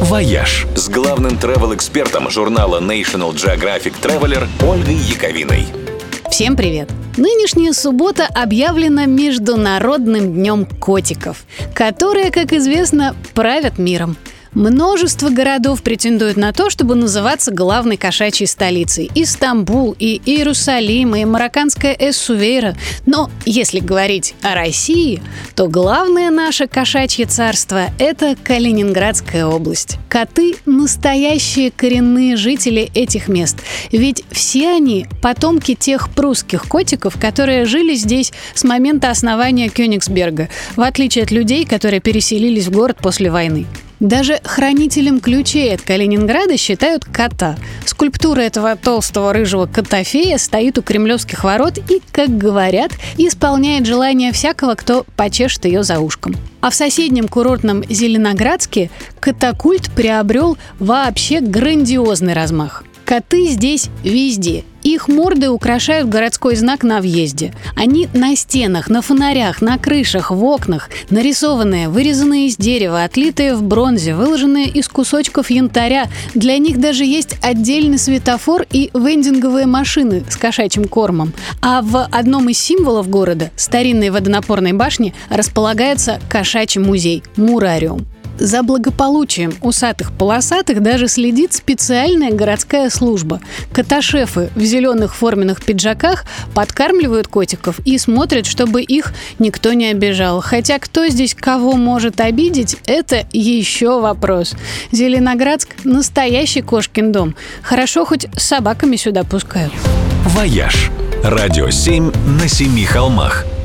«Вояж» с главным travel-экспертом журнала National Geographic Traveler Ольгой Яковиной. Всем привет! Нынешняя суббота объявлена Международным днем котиков, которые, как известно, правят миром. Множество городов претендуют на то, чтобы называться главной кошачьей столицей. И Стамбул, и Иерусалим, и марокканская Эссувейра. Но если говорить о России, то главное наше кошачье царство – это Калининградская область. Коты – настоящие коренные жители этих мест. Ведь все они – потомки тех прусских котиков, которые жили здесь с момента основания Кёнигсберга, в отличие от людей, которые переселились в город после войны. Даже хранителем ключей от Калининграда считают кота. Скульптура этого толстого рыжего котофея стоит у кремлевских ворот и, как говорят, исполняет желание всякого, кто почешет ее за ушком. А в соседнем курортном Зеленоградске катакульт приобрел вообще грандиозный размах. Коты здесь везде. Их морды украшают городской знак на въезде. Они на стенах, на фонарях, на крышах, в окнах, нарисованные, вырезанные из дерева, отлитые в бронзе, выложенные из кусочков янтаря. Для них даже есть отдельный светофор и вендинговые машины с кошачьим кормом. А в одном из символов города, старинной водонапорной башни, располагается кошачий музей – Мурариум. За благополучием усатых-полосатых даже следит специальная городская служба. Котошефы в зеленых форменных пиджаках подкармливают котиков и смотрят, чтобы их никто не обижал. Хотя кто здесь кого может обидеть, это еще вопрос. Зеленоградск – настоящий кошкин дом. Хорошо, хоть с собаками сюда пускают. «Вояж» – радио 7 на семи холмах –